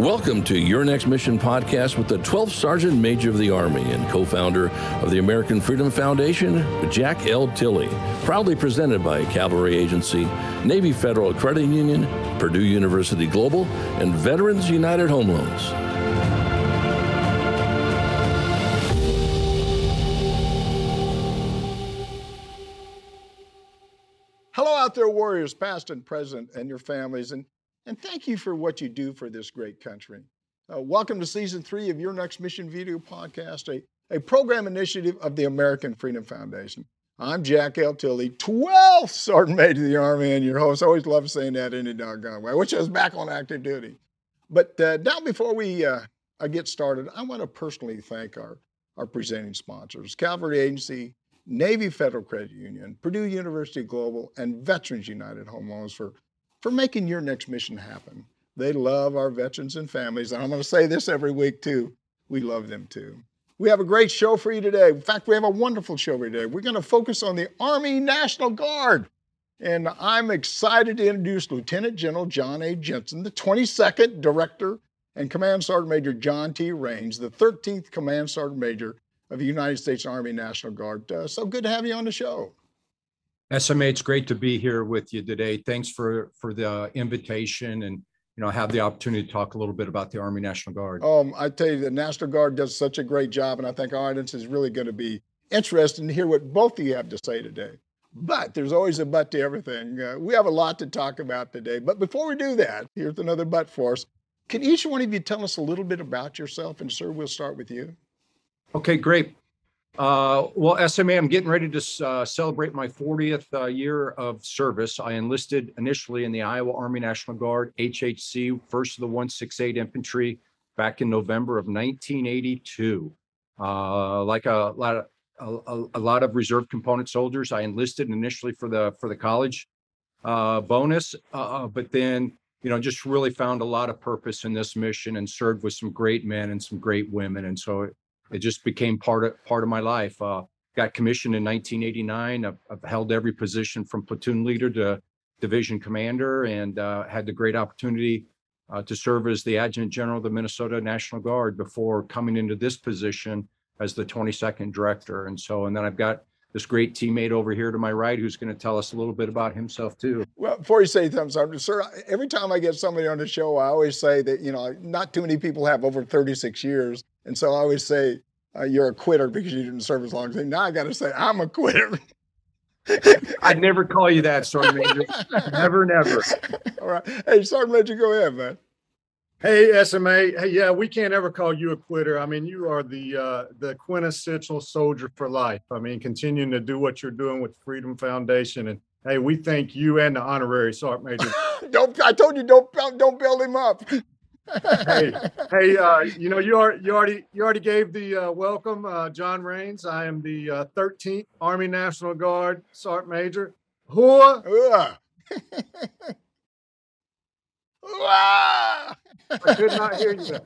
Welcome to Your Next Mission podcast with the 12th Sergeant Major of the Army and co founder of the American Freedom Foundation, Jack L. Tilley. Proudly presented by Cavalry Agency, Navy Federal Credit Union, Purdue University Global, and Veterans United Home Loans. Hello out there, warriors, past and present, and your families. And and thank you for what you do for this great country. Uh, welcome to season three of Your Next Mission Video Podcast, a, a program initiative of the American Freedom Foundation. I'm Jack L. Tilley, 12th Sergeant Major of the Army, and your host. I always love saying that any doggone way, which is back on active duty. But uh, now, before we uh, get started, I want to personally thank our, our presenting sponsors Cavalry Agency, Navy Federal Credit Union, Purdue University Global, and Veterans United Home Loans for for making your next mission happen. They love our veterans and families. And I'm going to say this every week too. We love them too. We have a great show for you today. In fact, we have a wonderful show today. We're going to focus on the Army National Guard. And I'm excited to introduce Lieutenant General Jon A. Jensen, the 22nd Director, and Command Sergeant Major John T. Raines, the 13th Command Sergeant Major of the United States Army National Guard. Uh, so good to have you on the show. SMA, it's great to be here with you today. Thanks for for the invitation and you know have the opportunity to talk a little bit about the Army National Guard. Um, I tell you, the National Guard does such a great job, and I think our audience is really going to be interested to hear what both of you have to say today. But there's always a but to everything. Uh, we have a lot to talk about today. But before we do that, here's another but for us. Can each one of you tell us a little bit about yourself? And sir, we'll start with you. Okay, great. Uh, well, SMA, I'm getting ready to uh, celebrate my 40th uh, year of service. I enlisted initially in the Iowa Army National Guard, HHC, 1st of the 168 Infantry, back in November of 1982. Uh, like a lot of a, a, lot of reserve component soldiers, I enlisted initially for the for the college uh, bonus, uh, but then you know just really found a lot of purpose in this mission and served with some great men and some great women, and so it just became part of part of my life. Uh, got commissioned in 1989. I've, I've, held every position from platoon leader to division commander, and uh, had the great opportunity uh, to serve as the adjutant general of the Minnesota National Guard before coming into this position as the 22nd director. And so, and then I've got this great teammate over here to my right who's going to tell us a little bit about himself too. Well, before you say something, sir, every time I get somebody on the show, I always say that, you know, not too many people have over 36 years. And so I always say, uh, you're a quitter because you didn't serve as long as me. Now I got to say, I'm a quitter. I'd never call you that, Sergeant Major. never, never. All right. Hey, Sergeant Major, go ahead, man. Hey, SMA. Hey, yeah, we can't ever call you a quitter. I mean, you are the uh, the quintessential soldier for life. I mean, continuing to do what you're doing with Freedom Foundation, and hey, we thank you and the honorary Sergeant Major. don't I told you don't don't build him up hey, hey, uh, you know, you are you already you already gave the uh, welcome, uh, John Raines. I am the uh, 13th Army National Guard Sergeant Major. Whoa! I could not hear you.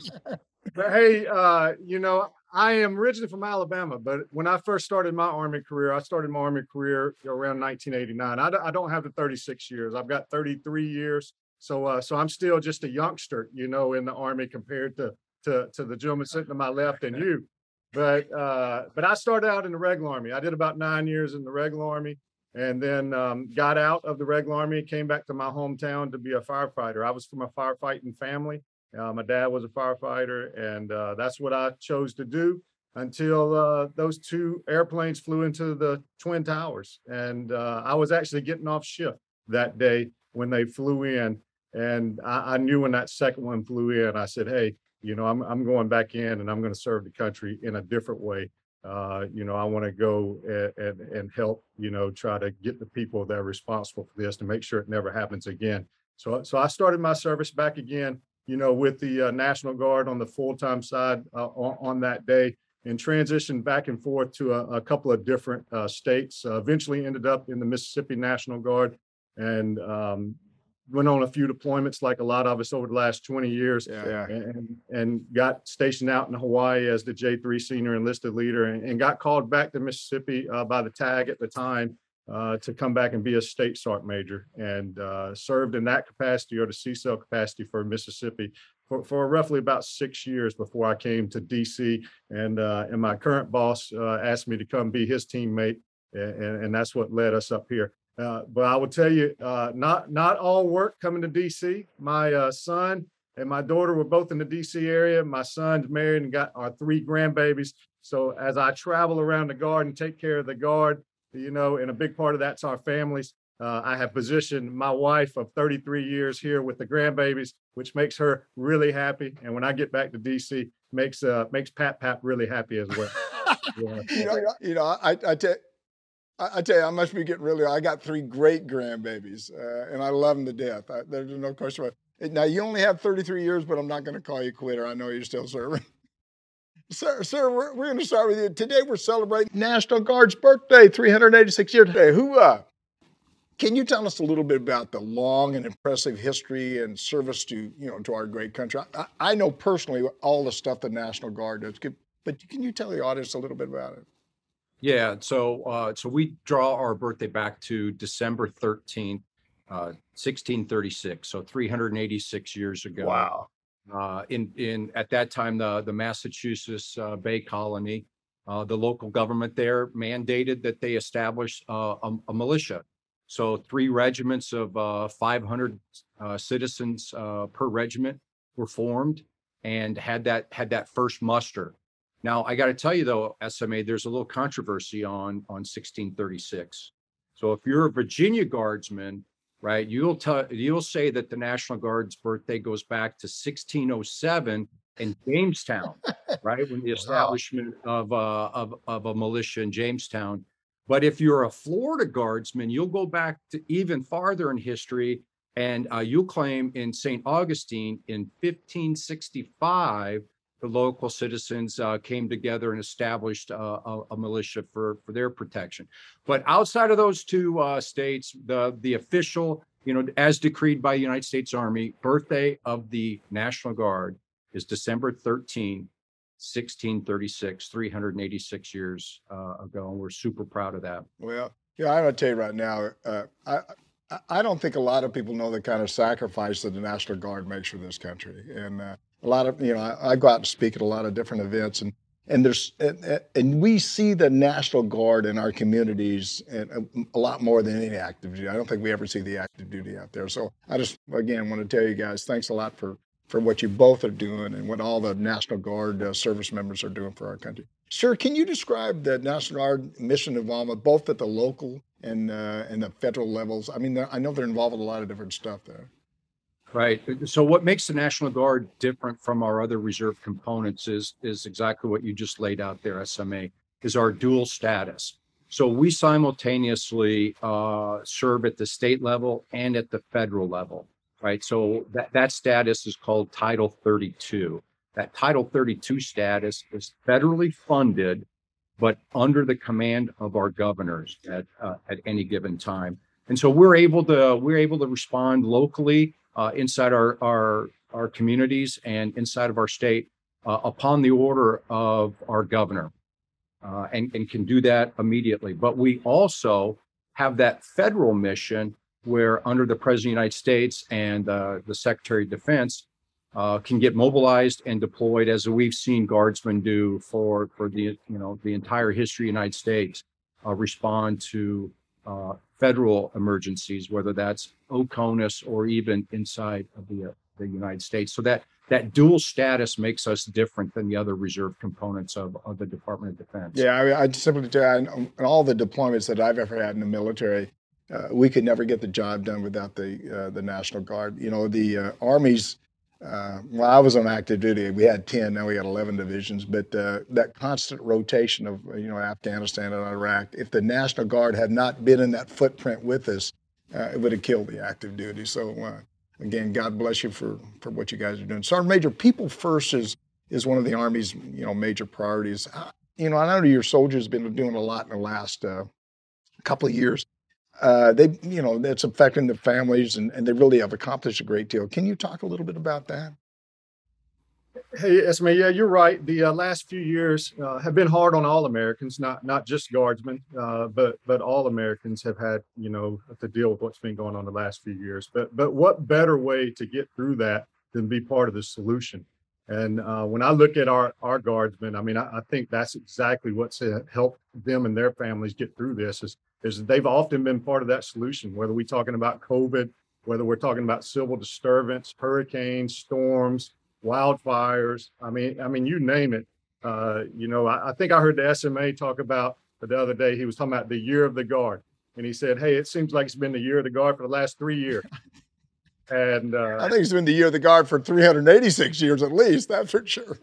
But hey, uh, you know, I am originally from Alabama, but when I first started my Army career, I started my Army career around 1989. I, I don't have the 36 years. I've got 33 years. So uh, so I'm still just a youngster, you know, in the army compared to to to the gentleman sitting to my left and you. But uh, but I started out in the regular army. I did about nine years in the regular army, and then um, got out of the regular army. Came back to my hometown to be a firefighter. I was from a firefighting family. Uh, my dad was a firefighter, and uh, that's what I chose to do until uh, those two airplanes flew into the twin towers. And uh, I was actually getting off shift that day when they flew in and I, I, knew when that second one flew in, I said, hey, you know, I'm, I'm going back in and I'm going to serve the country in a different way. Uh, you know, I want to go and, and, and, help, you know, try to get the people that are responsible for this to make sure it never happens again. So, so I started my service back again, you know, with the uh, National Guard on the full-time side uh, on, on, that day and transitioned back and forth to a, a couple of different uh, states. Uh, eventually ended up in the Mississippi National Guard and um, went on a few deployments like a lot of us over the last 20 years yeah. and, and got stationed out in Hawaii as the J3 senior enlisted leader and, and got called back to Mississippi uh, by the tag at the time uh, to come back and be a state sergeant major and uh, served in that capacity or the CSEL capacity for Mississippi for, for roughly about six years before I came to DC. And uh, and my current boss uh, asked me to come be his teammate, and, and that's what led us up here. Uh, but I will tell you, uh, not not all work coming to DC. My uh, son and my daughter were both in the DC area. My son's married and got our three grandbabies. So as I travel around the guard and take care of the guard, you know, and a big part of that's our families. Uh, I have positioned my wife of 33 years here with the grandbabies, which makes her really happy. And when I get back to DC, makes uh makes Pat Pat really happy as well. yeah. You know, you know, I, I tell I, tell you, I must be getting really. I got three great grandbabies, uh, and I love them to death. I, there's no question about it. Now you only have 33 years, but I'm not going to call you quitter. I know you're still serving. Sir, sir, we're, we're going to start with you. Today we're celebrating National Guard's birthday, 386 years today. Who, uh, can you tell us a little bit about the long and impressive history and service to, you know, to our great country? I, I know personally all the stuff the National Guard does, but can you tell the audience a little bit about it? Yeah, so uh, so we draw our birthday back to December 13th, uh, 1636, so 386 years ago. Wow. Uh, in in at that time, the the Massachusetts uh, Bay Colony, uh, the local government there mandated that they establish uh, a, a militia. So three regiments of uh, 500 uh, citizens uh, per regiment were formed and had that had that first muster. Now, I got to tell you though, SMA, there's a little controversy on on 1636. So if you're a Virginia Guardsman, right, you'll tell you'll say that the National Guard's birthday goes back to 1607 in Jamestown, right, when the establishment wow. of uh, of of a militia in Jamestown. But if you're a Florida Guardsman, you'll go back to even farther in history, and uh, you'll claim in St. Augustine in 1565 the local citizens uh, came together and established uh, a, a, militia for, for their protection. But outside of those two uh, states, the, the official, you know, as decreed by the United States Army, birthday of the National Guard is December 13, 1636, 386 years uh, ago. And we're super proud of that. Well, yeah, I'm going to tell you right now, uh, I, I don't think a lot of people know the kind of sacrifice that the National Guard makes for this country. And uh, a lot of you know I, I, go out and speak at a lot of different events and and there's and, and we see the national guard in our communities a, a, lot more than any active duty. I don't think we ever see the active duty out there. So i just again want to tell you guys thanks a lot for for what you both are doing and what all the national guard uh, service members are doing for our country. Sir can you describe the national guard mission involvement both at the local and uh, and the federal levels? I mean i know they're involved with a lot of different stuff there Right. So what makes the National Guard different from our other reserve components is is exactly what you just laid out there, SMA, is our dual status. So we simultaneously uh, serve at the state level and at the federal level, right? So that, that status is called Title 32. That Title 32 status is federally funded, but under the command of our governors at uh, at any given time. And so we're able to we're able to respond locally uh, inside our, our, our communities and inside of our state uh, upon the order of our governor uh, and, and can do that immediately. But we also have that federal mission where under the President of the United States and uh, the Secretary of Defense uh, can get mobilized and deployed as we've seen guardsmen do for, for the, you know, the entire history of the United States, uh, respond to federal emergencies, whether that's OCONUS or even inside of the, uh, the United States. So that that dual status makes us different than the other reserve components of, of the Department of Defense. Yeah, I, I simply tell you, in all the deployments that I've ever had in the military, uh, we could never get the job done without the uh, the National Guard. You know, the uh, Army's uh, well, I was on active duty. We had 10, now we got 11 divisions. But uh, that constant rotation of, you know, Afghanistan and Iraq, if the National Guard had not been in that footprint with us, uh, it would have killed the active duty. So, uh, again, God bless you for, for what you guys are doing. Sergeant Major, people first is, is one of the Army's, you know, major priorities. Uh, you know, I know your soldiers have been doing a lot in the last uh, couple of years uh, they, you know, that's affecting the families, and, and they really have accomplished a great deal. Can you talk a little bit about that? Hey, SMA, yeah, you're right. The uh, last few years uh, have been hard on all Americans, not not just guardsmen, uh, but but all Americans have had, you know, to deal with what's been going on the last few years. But but what better way to get through that than be part of the solution. And uh, when I look at our our guardsmen, I mean, I, I think that's exactly what's helped them and their families get through this. Is is they've often been part of that solution. Whether we're talking about COVID, whether we're talking about civil disturbance, hurricanes, storms, wildfires. I mean, I mean, you name it. Uh, you know, I, I think I heard the SMA talk about the other day. He was talking about the year of the guard, and he said, "Hey, it seems like it's been the year of the guard for the last three years." And uh, I think it's been the year of the guard for 386 years at least. That's for sure.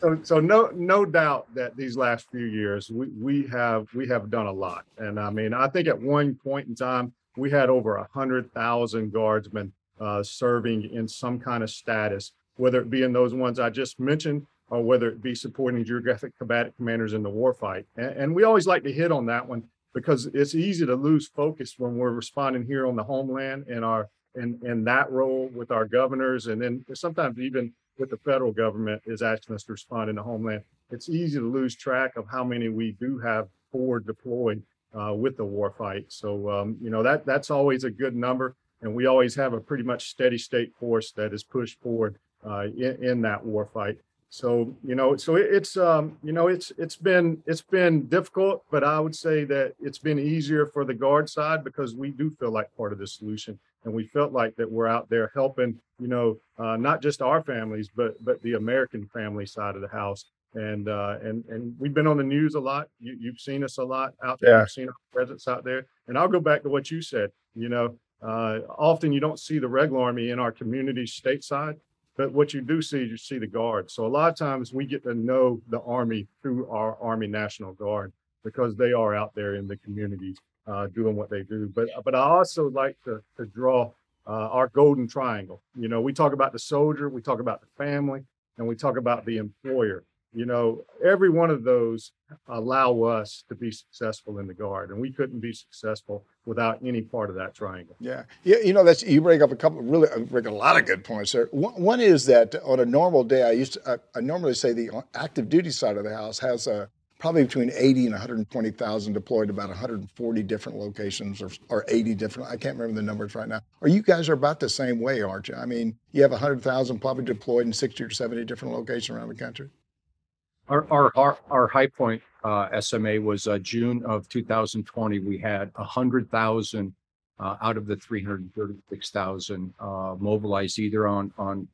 So, so no, no doubt that these last few years we we have we have done a lot. And I mean, I think at one point in time we had over a hundred thousand guardsmen uh, serving in some kind of status, whether it be in those ones I just mentioned or whether it be supporting geographic combatant commanders in the warfight. And, and we always like to hit on that one because it's easy to lose focus when we're responding here on the homeland in our in in that role with our governors and then sometimes even with the federal government is asking us to respond in the homeland. It's easy to lose track of how many we do have forward deployed uh, with the war fight. So um, you know that that's always a good number and we always have a pretty much steady state force that is pushed forward uh, in, in that war fight. So you know so it's um you know it's it's been it's been difficult but i would say that it's been easier for the guard side because we do feel like part of the solution and we felt like that we're out there helping you know uh, not just our families but but the american family side of the house. And uh and and we've been on the news a lot. You, you've seen us a lot out there. Yeah. you've seen our presence out there. And i'll go back to what you said you know uh often you don't see the regular army in our communities stateside but what you do see is you see the guard. So a lot of times we get to know the Army through our Army National Guard because they are out there in the communities uh, doing what they do. But but I also like to to draw uh, our golden triangle. You know, we talk about the soldier, we talk about the family, and we talk about the employer. You know, every one of those allow us to be successful in the guard, and we couldn't be successful without any part of that triangle. Yeah, yeah. You know, that's you bring up a couple really uh, bring a lot of good points there. One, one is that on a normal day, I used to I, I normally say the active duty side of the house has uh, probably between 80 and 120,000 deployed about 140 different locations or, or 80 different. I can't remember the numbers right now. Or you guys are about the same way, aren't you? I mean, you have 100,000 probably deployed in 60 or 70 different locations around the country. Our, our, our, our high point, uh, SMA was, uh, June of two thousand twenty. We had a hundred thousand, uh, out of the three hundred and thirty-six thousand, uh, mobilized either on, on,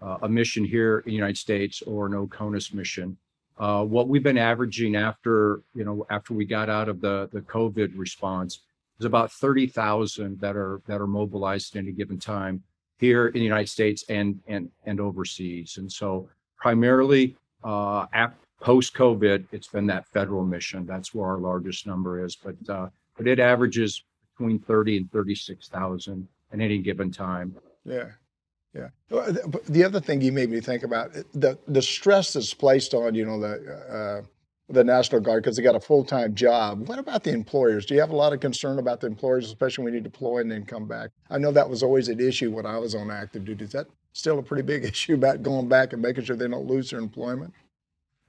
uh, a mission here in the United States or an OCONUS mission. Uh, what we've been averaging after, you know, after we got out of the, the COVID response is about thirty thousand that are, that are mobilized at any given time here in the United States and, and, and overseas. And so primarily, uh, post COVID, it's been that federal mission. That's where our largest number is, but, uh, but it averages between 30 and 36,000 at any given time. Yeah, yeah. The other thing you made me think about uh, the the stress that's placed on you know the uh, the National Guard because they got a full time job. What about the employers? Do you have a lot of concern about the employers, especially when you deploy and then come back? I know that was always an issue when I was on active duty. Is that still a pretty big issue about going back and making sure they don't lose their employment?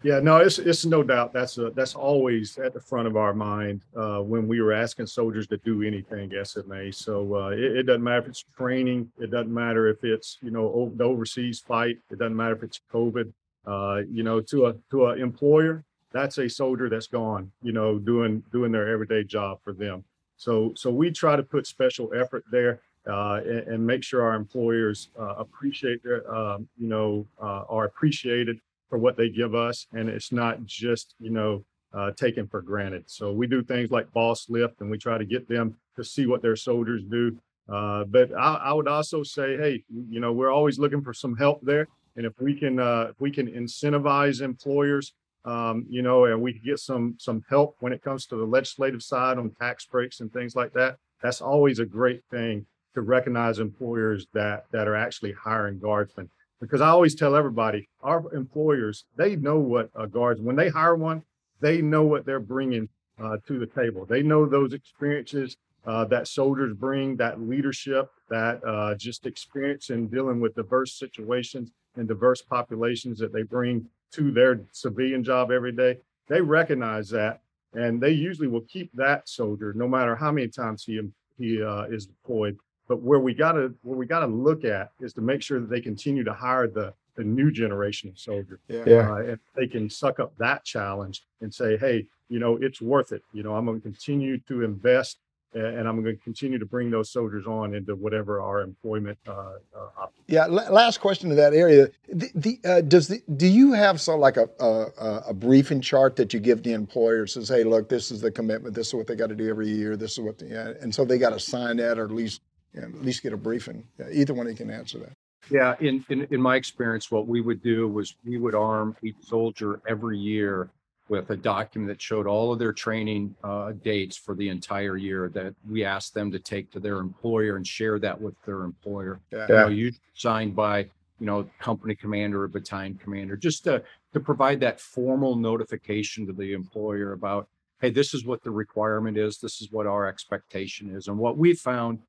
Yeah, no, it's it's no doubt that's a, that's always at the front of our mind uh, when we were asking soldiers to do anything SMA. So uh, it, it doesn't matter if it's training, it doesn't matter if it's you know the overseas fight, it doesn't matter if it's COVID. Uh, you know, to a to an employer, that's a soldier that's gone. You know, doing doing their everyday job for them. So so we try to put special effort there uh, and, and make sure our employers uh, appreciate their um, you know uh, are appreciated for what they give us, and it's not just you know uh, taken for granted. So we do things like boss lift, and we try to get them to see what their soldiers do. Uh, but I, I would also say, hey, you know, we're always looking for some help there, and if we can, uh, if we can incentivize employers, um, you know, and we can get some some help when it comes to the legislative side on tax breaks and things like that. That's always a great thing to recognize employers that that are actually hiring guardsmen because I always tell everybody, our employers, they know what a guards, when they hire one, they know what they're bringing uh, to the table. They know those experiences uh, that soldiers bring, that leadership, that uh, just experience in dealing with diverse situations and diverse populations that they bring to their civilian job every day. They recognize that, and they usually will keep that soldier no matter how many times he he uh, is deployed But where we gotta where we gotta look at is to make sure that they continue to hire the the new generation of soldiers. Yeah. Uh, and they can suck up that challenge and say, hey, you know, it's worth it. You know, I'm going to continue to invest and I'm going to continue to bring those soldiers on into whatever our employment uh, uh, op- Yeah. la- last question to that area. The, the uh, does the do you have so like a, a a- a briefing chart that you give the employer says, hey, look, this is the commitment. This is what they got to do every year. This is what, the, yeah, and so they got to sign that or at least yeah, at least get a briefing. Either one of you can answer that. Yeah, in, in in my experience, what we would do was we would arm each soldier every year with a document that showed all of their training uh, dates for the entire year that we asked them to take to their employer and share that with their employer. Yeah. You know, usually signed by you know company commander or battalion commander, just to to provide that formal notification to the employer about, hey, this is what the requirement is, this is what our expectation is, and what we found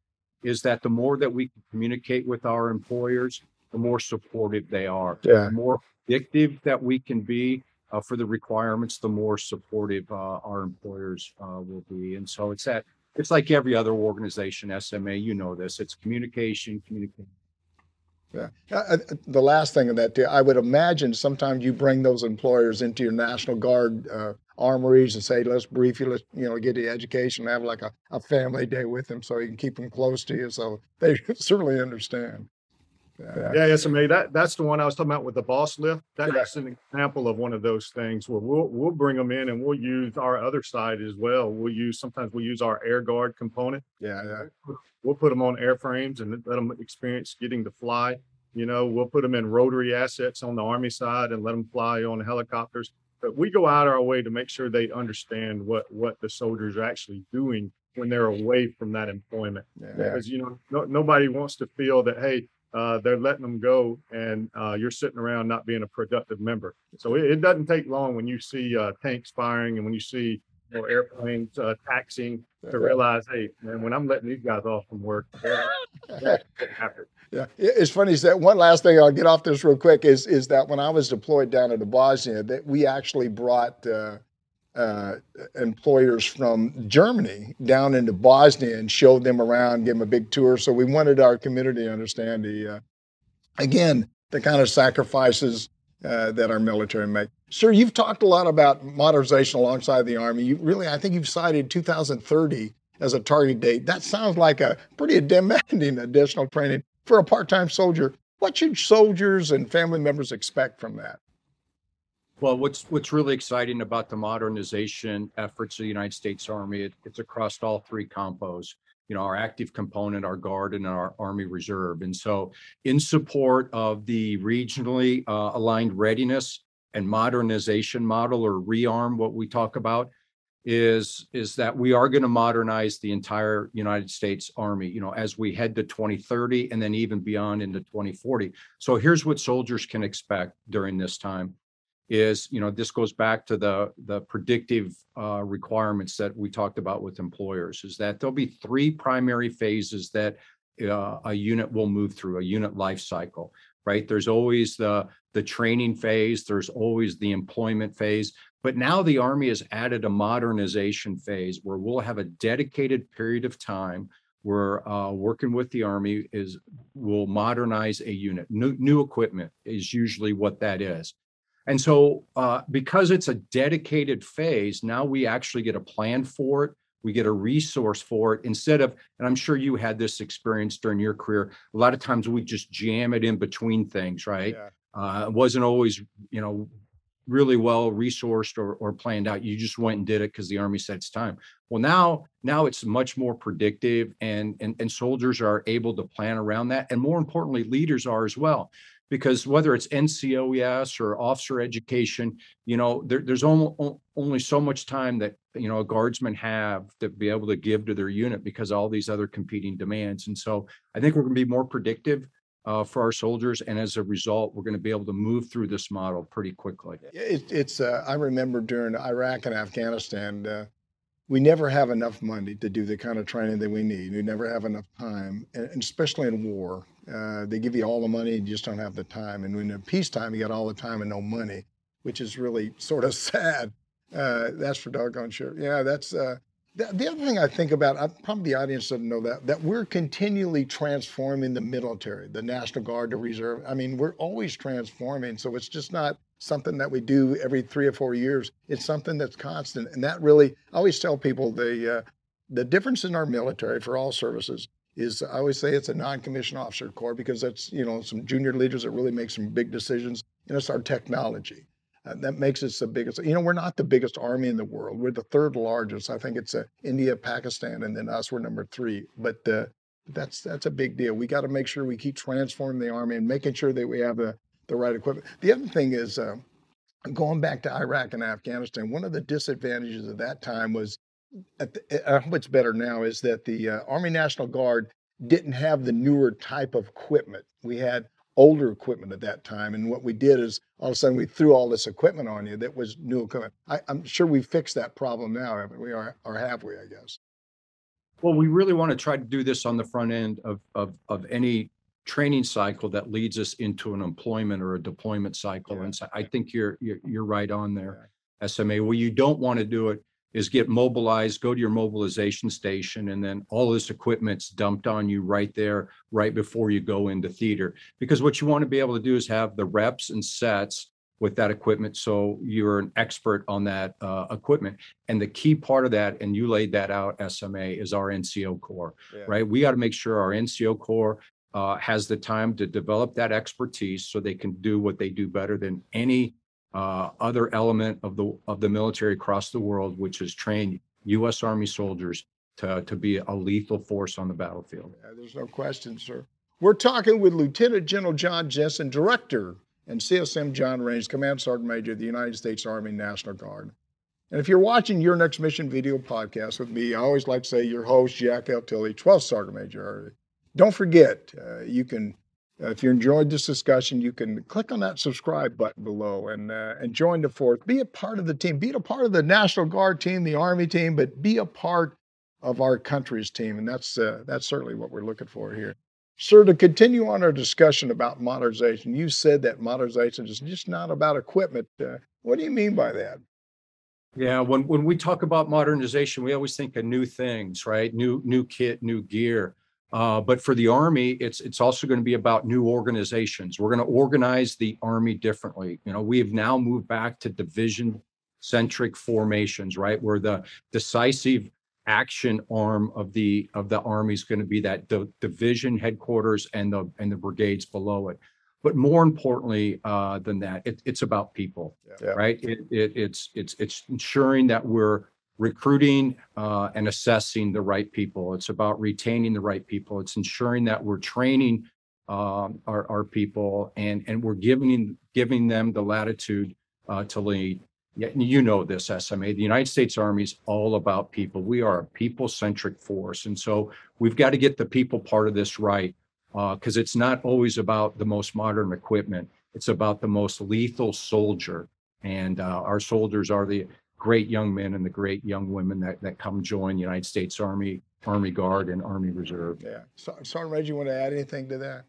is that the more that we can communicate with our employers, the more supportive they are. Yeah. The more predictive that we can be uh, for the requirements, the more supportive uh, our employers uh, will be. And so it's that, it's like every other organization, SMA, you know this, it's communication, communication. Yeah. Uh, uh, the last thing of that, I would imagine sometimes you bring those employers into your National Guard uh, armories and say, let's brief you, let's, you know, get the education, have like a, a family day with them so you can keep them close to you. So they certainly understand. Yeah. Yeah, SMA. That that's the one I was talking about with the boss lift. Yeah. That's an example of one of those things where we'll we'll bring them in and we'll use our other side as well. We'll use sometimes we'll use our air guard component. Yeah. Yeah. We'll put them on airframes and let them experience getting to fly. You know, we'll put them in rotary assets on the Army side and let them fly on helicopters. But we go out our way to make sure they understand what what the soldiers are actually doing when they're away from that employment Yeah. because you know no, nobody wants to feel that hey uh, they're letting them go and uh, you're sitting around not being a productive member so it, it doesn't take long when you see uh, tanks firing and when you see you know, airplanes uh, taxiing to realize hey man when i'm letting these guys off from work they're-. Yeah, it's funny. Is that one last thing? I'll get off this real quick. Is is that when I was deployed down into Bosnia, that we actually brought uh, employers from Germany down into Bosnia and showed them around, gave them a big tour. So we wanted our community to understand the, uh, again, the kind of sacrifices uh, that our military make. Sir, you've talked a lot about modernization alongside the Army. You really, I think you've cited 2030 as a target date. That sounds like a pretty demanding additional training for a part-time soldier. What should soldiers and family members expect from that? Well, what's what's really exciting about the modernization efforts of the United States Army, it, it's across all three compos. You know, our active component, our Guard, and our Army Reserve. And so, in support of the regionally uh, aligned readiness and modernization model, or ReARMM, what we talk about, is is that we are going to modernize the entire United States Army. You know, as we head to 2030 and then even beyond into 2040. So here's what soldiers can expect during this time is, you know, this goes back to the, the predictive uh, requirements that we talked about with employers, is that there'll be three primary phases that uh, a unit will move through, a unit life cycle, right? There's always the, the training phase, there's always the employment phase, but now the Army has added a modernization phase where we'll have a dedicated period of time where uh, working with the Army is, will modernize a unit. New, new equipment is usually what that is. And so, uh, because it's a dedicated phase, now we actually get a plan for it. We get a resource for it instead of, and I'm sure you had this experience during your career. A lot of times we just jam it in between things, right? Yeah. Uh, it wasn't always, you know, really well resourced or, or planned out. You just went and did it because the Army said it's time. Well, now, now it's much more predictive and, and, and soldiers are able to plan around that. And more importantly, leaders are as well because whether it's NCOES or officer education, you know, there, there's only, only so much time that, you know, a guardsman have to be able to give to their unit because all these other competing demands. And so I think we're going to be more predictive uh, for our soldiers. And as a result, we're going to be able to move through this model pretty quickly. It, it's. Uh, I remember during Iraq and Afghanistan, uh, we never have enough money to do the kind of training that we need. We never have enough time, and and especially in war, uh, they give you all the money, you just don't have the time. And when in peacetime, you got all the time and no money, which is really sort of sad. Uh, that's for doggone sure. Yeah, that's. Uh, The, the other thing I think about, I, probably the audience doesn't know that, that we're continually transforming the military, the National Guard, the Reserve. I mean, we're always transforming. So it's just not something that we do every three or four years. It's something that's constant. And that really, I always tell people the, uh, the difference in our military for all services is I always say it's a non-commissioned officer corps because that's, you know, some junior leaders that really make some big decisions. And it's our technology. Uh, that makes us the biggest. You know, we're not the biggest army in the world. We're the third largest. I think it's uh, India, Pakistan, and then us. We're number three. But uh, that's that's a big deal. We got to make sure we keep transforming the army and making sure that we have the the right equipment. The other thing is uh, going back to Iraq and Afghanistan. One of the disadvantages of that time was, hope it's better now, is that the uh, Army National Guard didn't have the newer type of equipment. We had older equipment at that time. And what we did is all of a sudden we threw all this equipment on you that was new equipment. I, am sure we fixed that problem now, haven't we? Or, or have we, I guess? Well, we really want to try to do this on the front end of, of, of any training cycle that leads us into an employment or a deployment cycle. Yeah. And so I think you're, you're, you're right on there, yeah. SMA. Well, you don't want to do it is get mobilized, go to your mobilization station, and then all this equipment's dumped on you right there, right before you go into theater. Because what you want to be able to do is have the reps and sets with that equipment so you're an expert on that uh, equipment and the key part of that and you laid that out sma is our nco corps yeah. right we got to make sure our nco corps uh, has the time to develop that expertise so they can do what they do better than any uh, other element of the of the military across the world, which has trained U.S. Army soldiers to to be a lethal force on the battlefield. Yeah, there's no question, sir. We're talking with Lieutenant General Jon Jensen, Director and CSM John Raines, Command Sergeant Major of the United States Army National Guard. And if you're watching your next mission video podcast with me, I always like to say your host, Jack L. Tilley, 12th Sergeant Major. Don't forget, uh, you can if you enjoyed this discussion, you can click on that subscribe button below and uh, and join the force. Be a part of the team. Be a part of the National Guard team, the Army team, but be a part of our country's team, and that's uh, that's certainly what we're looking for here. Sir, to continue on our discussion about modernization, you said that modernization is just not about equipment. Uh, what do you mean by that? Yeah, when when we talk about modernization, we always think of new things, right? New new kit, new gear. Uh, but for the Army, it's it's also going to be about new organizations. We're going to organize the Army differently. You know, we have now moved back to division centric formations, right? Where the decisive action arm of the of the Army is going to be that the division headquarters and the and the brigades below it. But more importantly uh, than that, it, it's about people, yeah. right? It, it, it's it's it's ensuring that we're recruiting uh, and assessing the right people. It's about retaining the right people. It's ensuring that we're training um, our, our people and and we're giving giving them the latitude uh, to lead. You know this, SMA. The United States Army is all about people. We are a people-centric force, and so we've got to get the people part of this right because uh, it's not always about the most modern equipment. It's about the most lethal soldier, and uh, our soldiers are the great young men and the great young women that, that come join United States Army, Army Guard, and Army Reserve. Yeah. So, Sergeant Reggie, you want to add anything to that?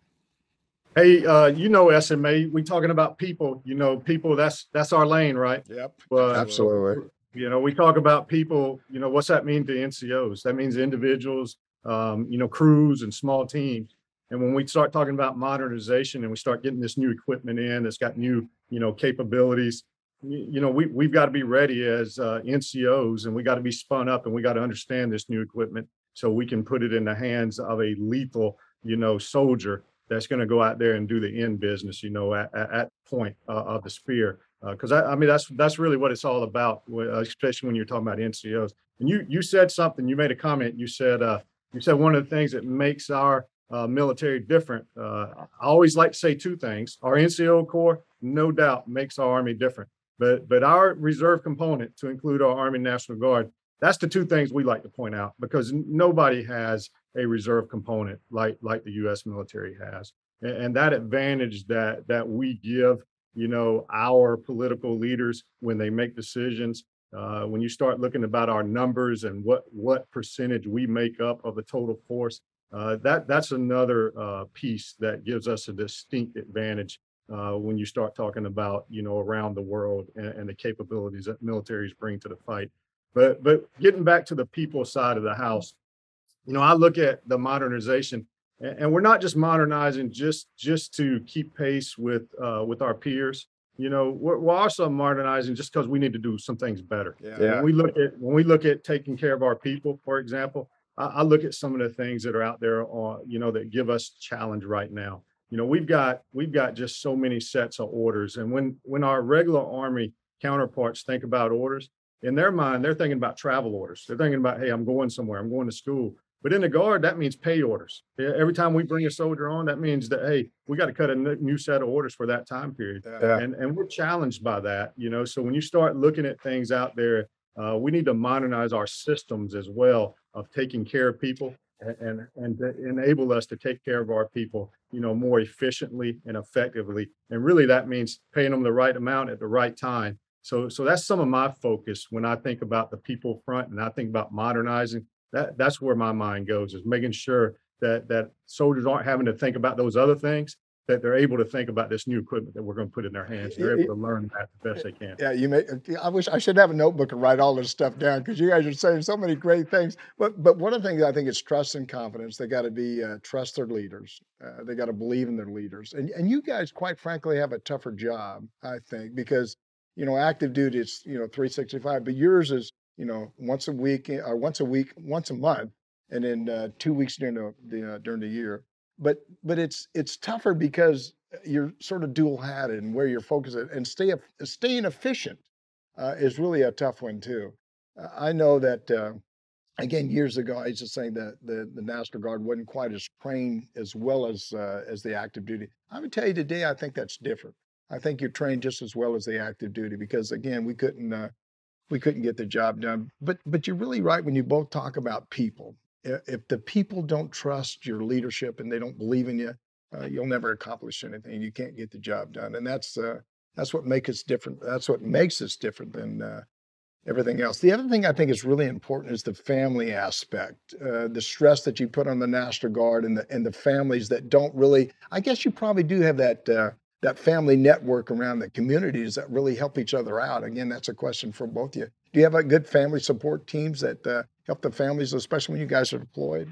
Hey, uh, you know SMA, we talking about people, you know, people that's that's our lane, right? Yep. But, Absolutely. You know, we talk about people, you know, what's that mean to NCOs? That means individuals, um, you know, crews and small teams. And when we start talking about modernization and we start getting this new equipment in that's got new, you know, capabilities, you know, we, we've got to be ready as uh, NCOs and we got to be spun up and we got to understand this new equipment so we can put it in the hands of a lethal, you know, soldier that's going to go out there and do the end business, you know, at, at point uh, of the spear. Because uh, I, I, mean, that's that's really what it's all about, especially when you're talking about NCOs. And you you said something. You made a comment. You said uh, you said one of the things that makes our uh, military different. Uh, I always like to say two things. Our NCO Corps, no doubt, makes our Army different. But but our reserve component to include our Army National Guard, that's the two things we like to point out because nobody has a reserve component like like the U.S. military has, and, and that advantage that that we give, you know, our political leaders when they make decisions. Uh, when you start looking about our numbers and what what percentage we make up of the total force, uh, that that's another uh, piece that gives us a distinct advantage uh, when you start talking about, you know, around the world and, and, the capabilities that militaries bring to the fight. But but getting back to the people side of the house, you know, I look at the modernization, and, we're not just modernizing just just to keep pace with uh, with our peers. You know, we're, we're also modernizing just because we need to do some things better. Yeah. Yeah. When we look at when we look at taking care of our people, for example, I, I look at some of the things that are out there on you know that give us challenge right now. You know, we've got we've got just so many sets of orders, and when when our regular army counterparts think about orders, in their mind, they're thinking about travel orders. They're thinking about, hey, I'm going somewhere, I'm going to school. But in the guard, that means pay orders. Every time we bring a soldier on, that means that, hey, we got to cut a new set of orders for that time period. Yeah. And, and we're challenged by that, you know. So when you start looking at things out there, uh, we need to modernize our systems as well of taking care of people and, and, to enable us to take care of our people, you know, more efficiently and effectively. And really that means paying them the right amount at the right time so, so that's some of my focus when I think about the people front and I think about modernizing. That that's where my mind goes is making sure that that soldiers aren't having to think about those other things. That they're able to think about this new equipment that we're going to put in their hands. They're able to learn that the best they can. Yeah, you may. I wish I should have a notebook and write all this stuff down because you guys are saying so many great things. But but one of the things I think is trust and confidence. They got to be uh, trust their leaders. Uh, they got to believe in their leaders. And and you guys, quite frankly, have a tougher job, I think, because you know active duty is you know 365, but yours is you know once a week or once a week, once a month, and then uh, two weeks during the, the uh, during the year. But but it's it's tougher because you're sort of dual hatted and where you're focused and stay staying efficient uh, is really a tough one too. Uh, I know that uh, again years ago I was just saying that the the National Guard wasn't quite as trained as well as uh, as the active duty. I would tell you today I think that's different. I think you're trained just as well as the active duty because again we couldn't uh, we couldn't get the job done. But but you're really right when you both talk about people. If the people don't trust your leadership and they don't believe in you, uh, you'll never accomplish anything. You can't get the job done, and that's uh, that's what makes us different. That's what makes us different than uh, everything else. The other thing I think is really important is the family aspect, uh, the stress that you put on the National Guard and the and the families that don't really. I guess you probably do have that uh, that family network around the communities that really help each other out. Again, that's a question for both of you. Do you have a good family support teams that uh, help the families, especially when you guys are deployed?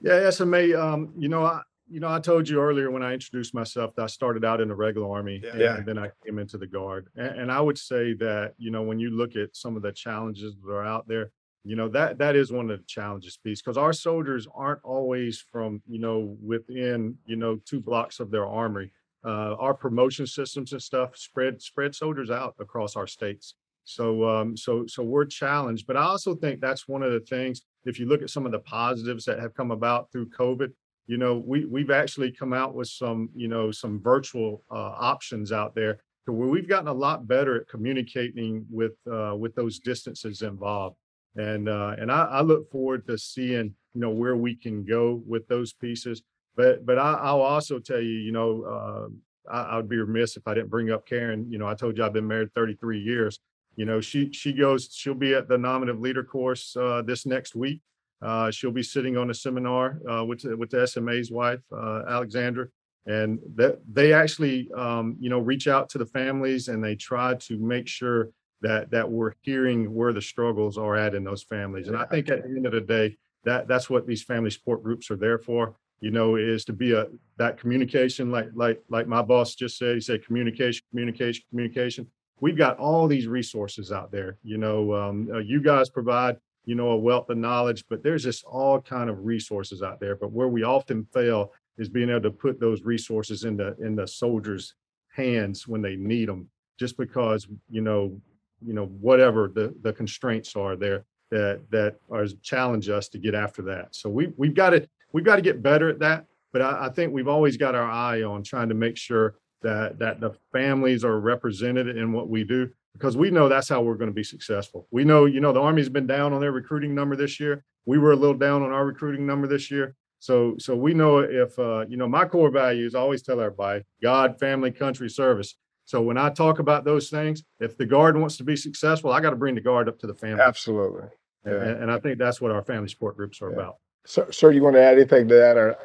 Yeah, SMA. Um, you know, I you know I told you earlier when I introduced myself that I started out in the regular army, Yeah. and, Yeah. and then I came into the guard. And, and I would say that you know when you look at some of the challenges that are out there, you know that that is one of the challenges piece because our soldiers aren't always from you know within you know two blocks of their armory. Uh, our promotion systems and stuff spread spread soldiers out across our states. So um, so so we're challenged, but I also think that's one of the things. If you look at some of the positives that have come about through COVID, you know, we we've actually come out with some you know some virtual uh, options out there where we've gotten a lot better at communicating with uh, with those distances involved. And uh, and I, I look forward to seeing you know where we can go with those pieces. But but I, I'll also tell you, you know, uh, I, I would be remiss if I didn't bring up Karen. You know, I told you I've been married 33 years you know she she goes she'll be at the nominative leader course uh, this next week. Uh, she'll be sitting on a seminar uh, with with the SMA's wife uh, Alexandra. And that they actually um, you know reach out to the families and they try to make sure that that we're hearing where the struggles are at in those families. And I think at the end of the day that that's what these family support groups are there for you know is to be a that communication like like like my boss just said he said communication communication communication we've got all these resources out there. You know, um, uh, you guys provide you know a wealth of knowledge, but there's just all kind of resources out there. But where we often fail is being able to put those resources in the in the soldiers' hands when they need them, just because you know you know whatever the the constraints are there that that are challenge us to get after that. So we we've got to we've got to get better at that. But I, I think we've always got our eye on trying to make sure that that the families are represented in what we do because we know that's how we're going to be successful. We know, you know, the Army's been down on their recruiting number this year. We were a little down on our recruiting number this year. So, so we know if, uh, you know, my core values, I always tell everybody God, family, country, service. So when I talk about those things, if the guard wants to be successful, I got to bring the guard up to the family. Absolutely. And, and I think that's what our family support groups are Yeah. about. Sir, sir, you want to add anything to that? Or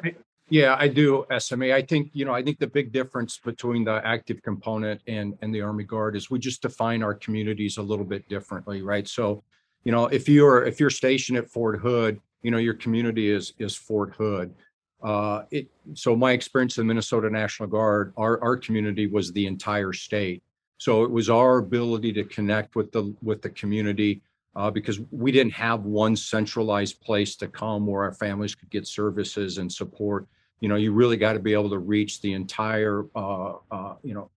Yeah, I do, SMA. I think, you know, I think the big difference between the active component and and the Army Guard is we just define our communities a little bit differently, right? So, you know, if you're if you're stationed at Fort Hood, you know, your community is is Fort Hood. Uh, it so my experience in the Minnesota National Guard, our our community was the entire state. So it was our ability to connect with the with the community uh, because we didn't have one centralized place to come where our families could get services and support you know you really got to be able to reach the entire uh, uh, you know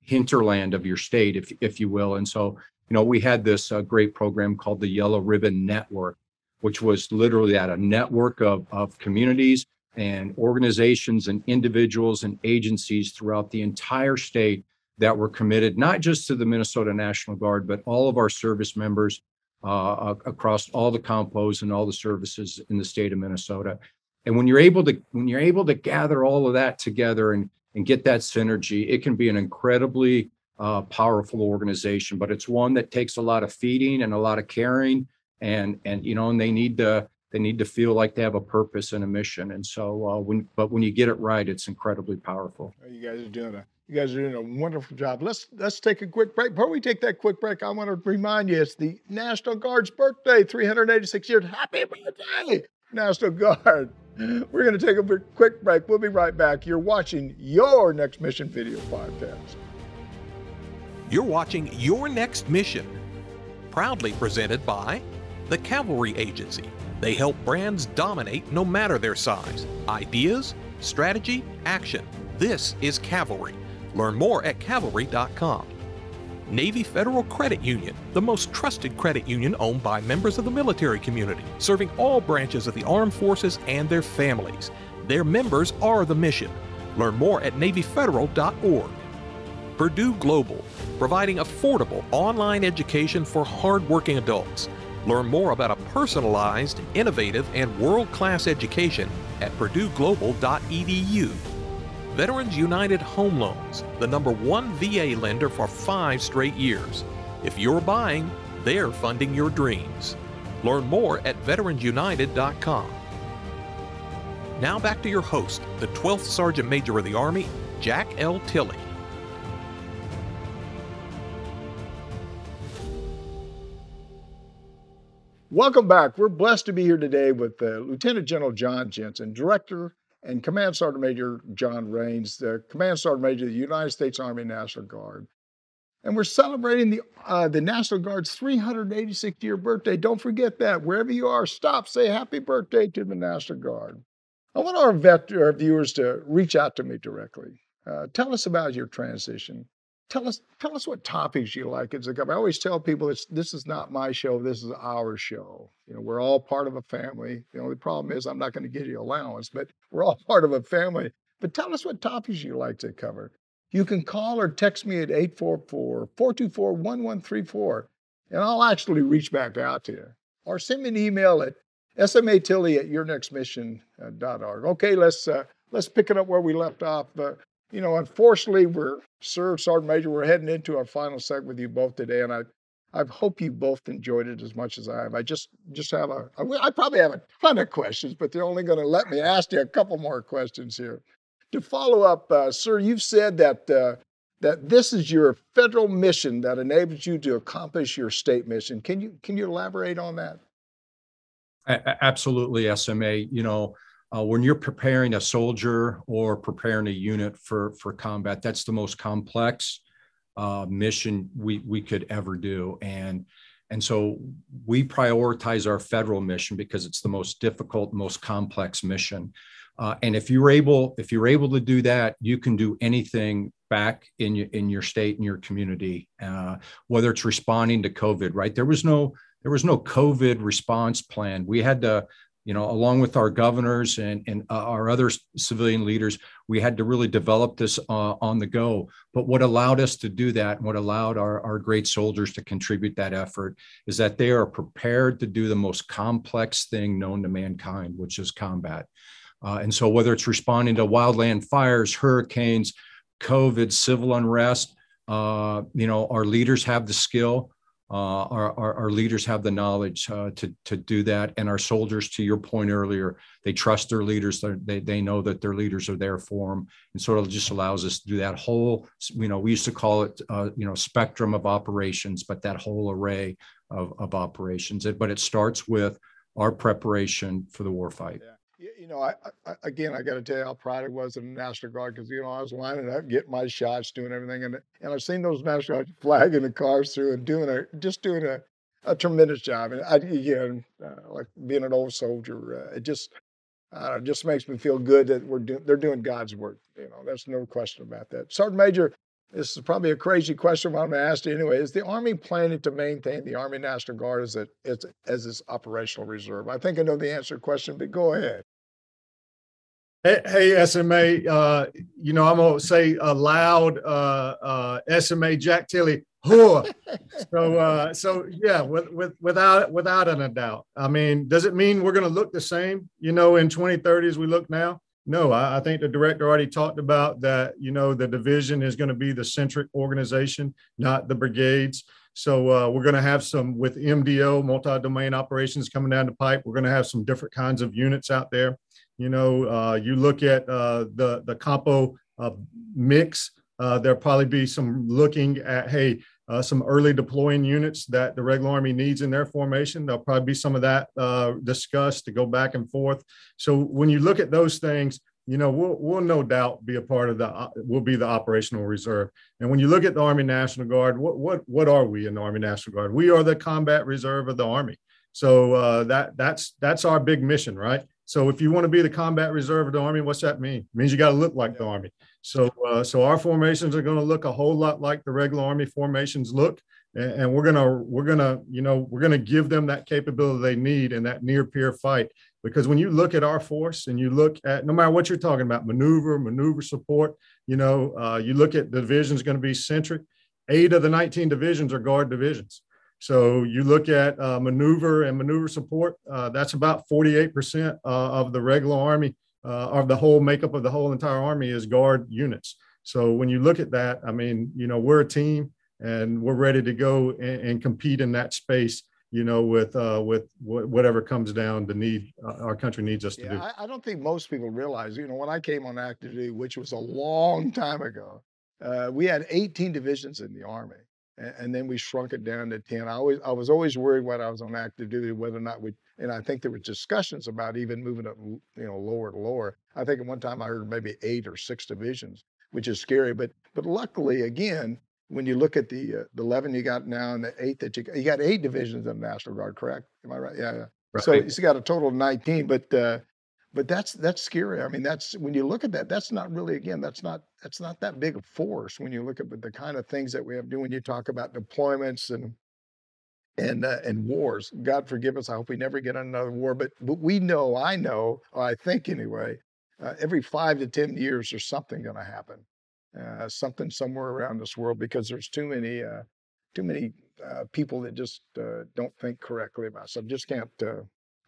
hinterland of your state if if you will. And so you know we had this uh, great program called the yellow ribbon network which was literally at a network of, of communities and organizations and individuals and agencies throughout the entire state that were committed not just to the minnesota national guard but all of our service members uh, across all the compos and all the services in the state of minnesota and when you're able to when you're able to gather all of that together and and get that synergy it can be an incredibly uh, powerful organization but it's one that takes a lot of feeding and a lot of caring and and you know and they need to they need to feel like they have a purpose and a mission. And so uh, when but when you get it right it's incredibly powerful. You guys are doing a you guys are doing a wonderful job. Let's let's take a quick break. Before we take that quick break i want to remind you it's the national guard's birthday 386 years. Happy birthday national guard we're going to take a quick break. We'll be right back. You're watching your Next Mission video podcast. You're watching Your Next Mission, proudly presented by the Cavalry Agency. They help brands dominate no matter their size. Ideas, strategy, action. This is Cavalry. Learn more at cavalry.com. Navy Federal Credit Union, the most trusted credit union owned by members of the military community, serving all branches of the armed forces and their families. Their members are the mission. Learn more at NavyFederal.org. Purdue Global, providing affordable online education for hardworking adults. Learn more about a personalized, innovative, and world class education at PurdueGlobal.edu. Veterans United Home Loans, the number one VA lender for five straight years. If you're buying, they're funding your dreams. Learn more at veteransunited.com. Now back to your host, the 12th Sergeant Major of the Army, Jack L. Tilley. Welcome back. We're blessed to be here today with uh, Lieutenant General Jon Jensen, Director and Command Sergeant Major John Raines, the Command Sergeant Major of the United States Army National Guard. And we're celebrating the, uh, the National Guard's 386th year birthday. Don't forget that. Wherever you are, stop, say happy birthday to the National Guard. I want our, vet, our viewers to reach out to me directly. Uh, tell us about your transition tell us tell us what topics you like as a government. I always tell people it's this is not my show, this is our show. You know, we're all part of a family. The only problem is I'm not going to give you allowance, but we're all part of a family. But tell us what topics you like to cover. You can call or text me at 844-424-1134, and I'll actually reach back out to you. Or send me an email at smatilley at yournextmission.org. Okay, let's uh, let's pick it up where we left off. Uh, you know, unfortunately, we're, Sir Sergeant Major, we're heading into our final segment with you both today, and I, I hope you both enjoyed it as much as I have. I just, just have a, I probably have a ton of questions, but they're only going to let me ask you a couple more questions here. To follow up, uh, Sir, you've said that uh, that this is your federal mission that enables you to accomplish your state mission. Can you can you elaborate on that? Absolutely, SMA. You know, uh, when you're preparing a soldier or preparing a unit for for combat, that's the most complex uh, mission we we could ever do, and and so we prioritize our federal mission because it's the most difficult, most complex mission. Uh, and if you're able if you're able to do that, you can do anything back in your in your state and your community, uh, whether it's responding to COVID. Right? There was no there was no COVID response plan. We had to you know, along with our governors and, and uh, our other civilian leaders, we had to really develop this uh, on the go. But what allowed us to do that, and what allowed our, our great soldiers to contribute that effort, is that they are prepared to do the most complex thing known to mankind, which is combat. Uh, and so, whether it's responding to wildland fires, hurricanes, COVID, civil unrest, uh, you know, our leaders have the skill uh, our, our, our, leaders have the knowledge uh, to, to do that. And our soldiers, to your point earlier, they trust their leaders. They, they know that their leaders are there for them. And sort of just allows us to do that whole, you know, we used to call it, uh, you know, spectrum of operations, but that whole array of, of operations. But it starts with our preparation for the warfight. Yeah you know, I, I again, I got to tell you how proud I was of the National Guard because you know I was lining up, getting my shots, doing everything, and and I've seen those National Guard flagging the cars through and doing a just doing a, a tremendous job. And I, again, uh, like being an old soldier, uh, it just uh, it just makes me feel good that we're doing they're doing God's work. You know, there's no question about that. Sergeant Major, this is probably a crazy question, but I'm going to ask you anyway. Is the Army planning to maintain the Army National Guard as, it, as, as its operational reserve? I think I know the answer to the question, but go ahead. Hey, hey SMA, uh, you know, I'm going to say a loud uh, uh, SMA Jack Tilley. so, uh, so yeah, with, with, without without a doubt. I mean, does it mean we're going to look the same, you know, in 2030 as we look now? No, I, I, think the director already talked about that. You know, the division is going to be the centric organization, not the brigades. So uh, we're going to have some with MDO, multi-domain operations coming down the pipe. We're going to have some different kinds of units out there. You know, uh, you look at uh, the the compo uh, mix. Uh, there'll probably be some looking at hey uh, some early deploying units that the regular army needs in their formation. There'll probably be some of that discussed to go back and forth. So when you look at those things, you know we'll, we'll no doubt be a part of the we'll be the operational reserve and when you look at the army national guard what what what are we in the army national guard we are the combat reserve of the army so uh, that that's that's our big mission right so if you want to be the combat reserve of the Army, what's that mean? It means you got to look like the Army. So uh, so our formations are going to look a whole lot like the regular Army formations look, and, and we're gonna we're gonna you know we're gonna give them that capability they need in that near peer fight. Because when you look at our force and you look at no matter what you're talking about, maneuver, maneuver support, you know, uh, you look at the divisions going to be centric. Eight of the 19 divisions are guard divisions. So you look at uh, maneuver and maneuver support, uh, that's about 48% uh, of the regular Army, uh, of the whole makeup of the whole entire Army is guard units. So when you look at that, I mean, you know, we're a team and we're ready to go and, and compete in that space you know, with uh, with whatever comes down the need uh, our country needs us to do. I, I, don't think most people realize, you know, when I came on active duty, which was a long time ago, uh, we had 18 divisions in the Army and, then we shrunk it down to 10. I always I was always worried when I was on active duty whether or not we and I think there were discussions about even moving up you know lower to lower. I think at one time I heard maybe eight or six divisions, which is scary. But but luckily again, when you look at the uh, the 11 you got now and the eight that you got, you got eight divisions in the National Guard, correct? Am I right? Yeah, yeah. Right. So you got a total of 19, but uh, but that's that's scary. I mean, that's when you look at that, that's not really again, that's not that's not that big a force when you look at the kind of things that we have to do when you talk about deployments and and uh, and wars. God forgive us. I hope we never get another war. But but we know, I know, or I think anyway, uh, every five to ten years there's something going to happen, uh, something somewhere around this world because there's too many uh, too many uh, people that just uh, don't think correctly about stuff. Just can't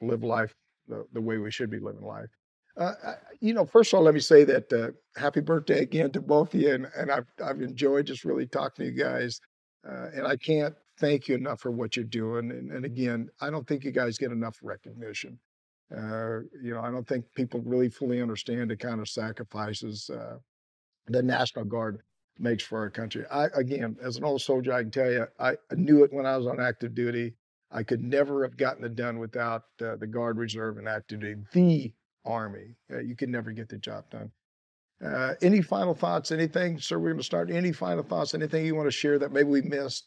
live life the, the way we should be living life. Uh, you know, first of all, let me say that uh, happy birthday again to both of you, and, and I've I've enjoyed just really talking to you guys, uh, and I can't thank you enough for what you're doing. And, and again, I don't think you guys get enough recognition. Uh, you know, I don't think people really fully understand the kind of sacrifices uh, the National Guard makes for our country. I again, as an old soldier, I can tell you, I knew it when I was on active duty. I could never have gotten it done without uh, the Guard Reserve and active duty, the Army. Uh, you could never get the job done. Uh, any final thoughts? Anything, sir? We're going to start. Any final thoughts? Anything you want to share that maybe we missed?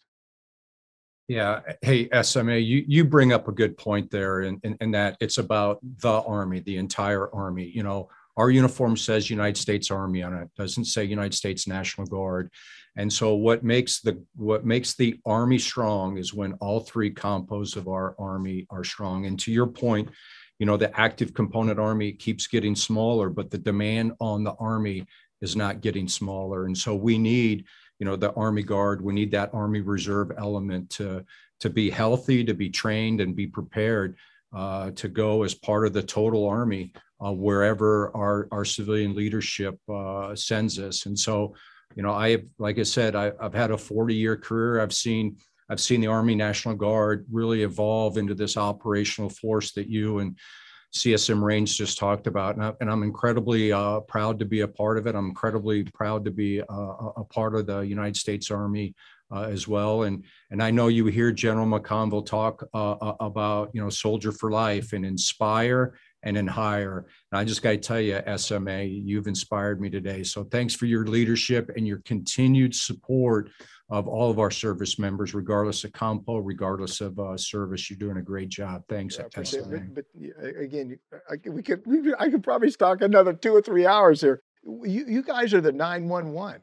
Yeah. Hey, SMA, you, you bring up a good point there, and in, in, in, that it's about the Army, the entire Army. You know, our uniform says United States Army on it, doesn't say United States National Guard. And so what makes the what makes the army strong is when all three compos of our army are strong. And to your point, you know, the active component army keeps getting smaller, but the demand on the army is not getting smaller. And so we need, you know, the Army Guard, we need that Army Reserve element to, to be healthy, to be trained and be prepared uh, to go as part of the total Army uh, wherever our, our civilian leadership uh, sends us. And so you know, I have, like I said, I, have had a 40 year career. I've seen, I've seen the Army National Guard really evolve into this operational force that you and CSM Raines just talked about. And, I, am incredibly uh, proud to be a part of it. I'm incredibly proud to be uh, a part of the United States Army uh, as well. And and I know you hear General McConville talk uh, uh about you know soldier for life and inspire and then hire. And I just got to tell you, SMA, you've inspired me today. So thanks for your leadership and your continued support of all of our service members, regardless of compo, regardless of uh, service. You're doing a great job. Thanks. Yeah, but, but, again, I, we could we, I could probably talk another two or three hours here. You, you guys are the 911.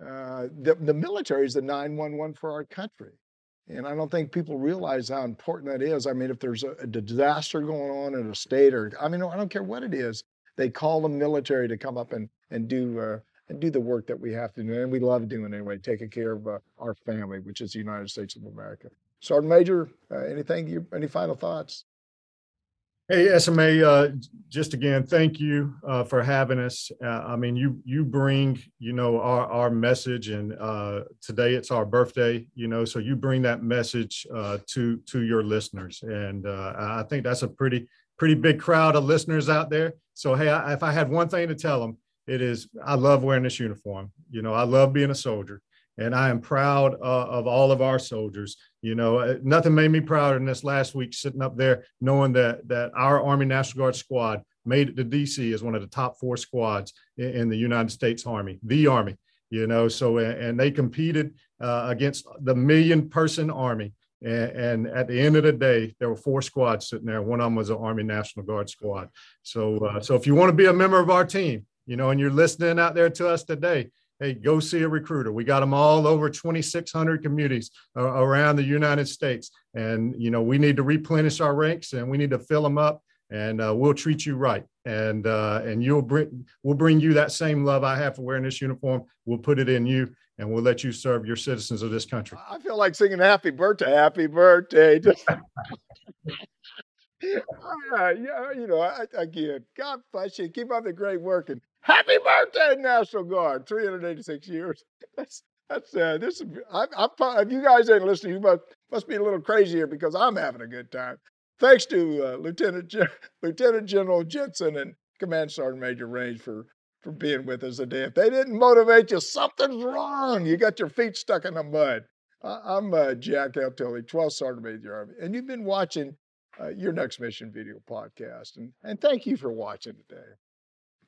Uh, the, the military is the 911 for our country. And I don't think people realize how important that is. I mean, if there's a, a disaster going on in a state, or I mean, I don't care what it is, they call the military to come up and and do uh, and do the work that we have to do, and we love doing anyway, taking care of uh, our family, which is the United States of America. Sergeant Major, uh, anything? You any final thoughts? Hey, SMA, uh, just again, thank you uh, for having us. Uh, I mean, you you bring, you know, our, our message, and uh, today it's our birthday, you know, so you bring that message uh, to to your listeners, and uh, I think that's a pretty pretty big crowd of listeners out there. So, hey, I, if I had one thing to tell them, it is I love wearing this uniform. You know, I love being a soldier, and I am proud of all of our soldiers you know, uh, nothing made me prouder than this last week sitting up there knowing that that our Army National Guard squad made it to DC as one of the top four squads in, in the United States Army, the Army. You know, so and they competed uh, against the million person Army. And, and, at the end of the day, there were four squads sitting there. One of them was an Army National Guard squad. So, uh, so if you want to be a member of our team, you know, and you're listening out there to us today, hey, go see a recruiter. We got them all over 2,600 communities uh, around the United States. And, you know, we need to replenish our ranks and we need to fill them up and uh, we'll treat you right. And, uh, and you'll bring, we'll bring you that same love I have for wearing this uniform. We'll put it in you and we'll let you serve your citizens of this country. I feel like singing happy birthday, happy birthday. yeah, you know, I, again, God bless you. Keep up the great work. And Happy birthday, National Guard! 386 years. That's that's uh, this. Is, I, I, if you guys ain't listening, you must must be a little crazier because I'm having a good time. Thanks to uh, Lieutenant Gen- Lieutenant General Jensen and Command Sergeant Major Raines for for being with us today. If they didn't motivate you, something's wrong. You got your feet stuck in the mud. I'm uh, Jack L. Tilley, 12th Sergeant Major Army, and you've been watching uh, your next mission video podcast. And, and thank you for watching today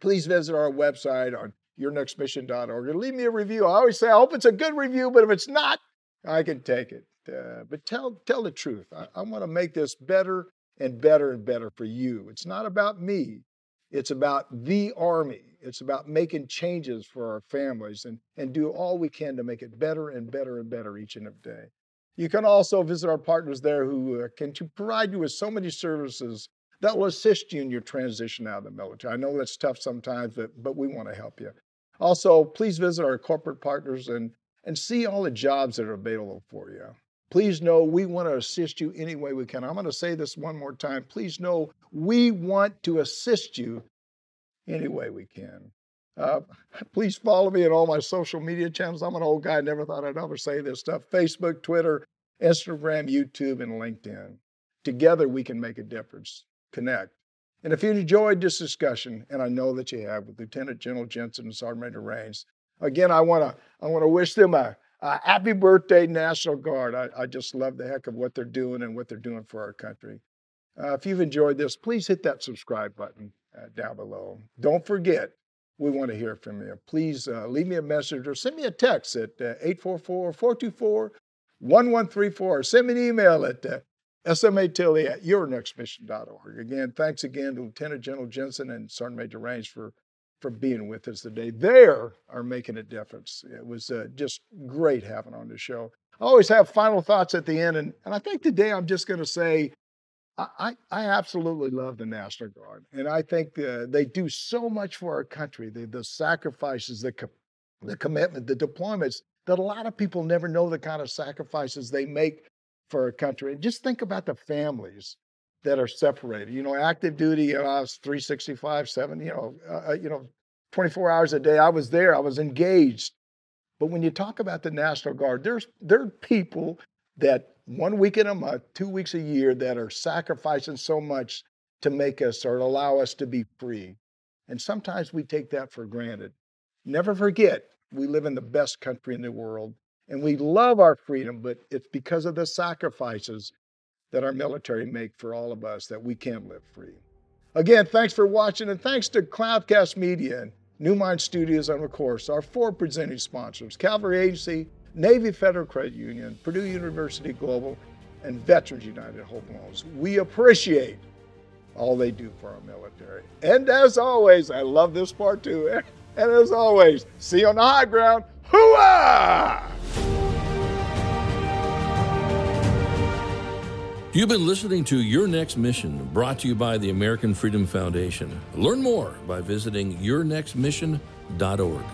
please visit our website on yournextmission.org and leave me a review. I always say, I hope it's a good review, but if it's not, I can take it. Uh, but tell tell the truth. I, I want to make this better and better and better for you. It's not about me. It's about the Army. It's about making changes for our families and, and do all we can to make it better and better and better each and every day. You can also visit our partners there who uh, can provide you with so many services that will assist you in your transition out of the military. I know that's tough sometimes, but, but we want to help you. Also, please visit our corporate partners and, and see all the jobs that are available for you. Please know we want to assist you any way we can. I'm going to say this one more time. Please know we want to assist you any way we can. Uh, please follow me on all my social media channels. I'm an old guy, never thought I'd ever say this stuff Facebook, Twitter, Instagram, YouTube, and LinkedIn. Together, we can make a difference connect. And if you enjoyed this discussion, and I know that you have with Lieutenant General Jensen and Sergeant Major Raines, again, I want to I want to wish them a, a, happy birthday, National Guard. I, I, just love the heck of what they're doing and what they're doing for our country. Uh, if you've enjoyed this, please hit that subscribe button uh, down below. Don't forget, we want to hear from you. Please uh, leave me a message or send me a text at uh, 844 424 1134 or send me an email at SMA Tilley at yournextmission.org. Again, thanks again to Lieutenant General Jensen and Sergeant Major Raines for, for being with us today. They are making a difference. It was uh, just great having on the show. I always have final thoughts at the end, and, and I think today I'm just going to say I, I absolutely love the National Guard, and I think uh, they do so much for our country. The, the sacrifices, the, co- the commitment, the deployments that a lot of people never know the kind of sacrifices they make for a country. And just think about the families that are separated. You know, active duty, you know, I was 365, seven, you know, uh, uh you know, 24 hours a day. I was there. I was engaged. But when you talk about the National Guard, there's there are people that one week in a month, two weeks a year, that are sacrificing so much to make us or allow us to be free. And sometimes we take that for granted. Never forget, we live in the best country in the world and we love our freedom, but it's because of the sacrifices that our military make for all of us that we can't live free. Again, thanks for watching and thanks to Cloudcast Media and New Mind Studios and of course our four presenting sponsors, Cavalry Agency, Navy Federal Credit Union, Purdue University Global, and Veterans United Home Loans. We appreciate all they do for our military. And as always, I love this part too. And as always, see you on the high ground. Hooah! You've been listening to Your Next Mission, brought to you by the American Freedom Foundation. Learn more by visiting yournextmission.org.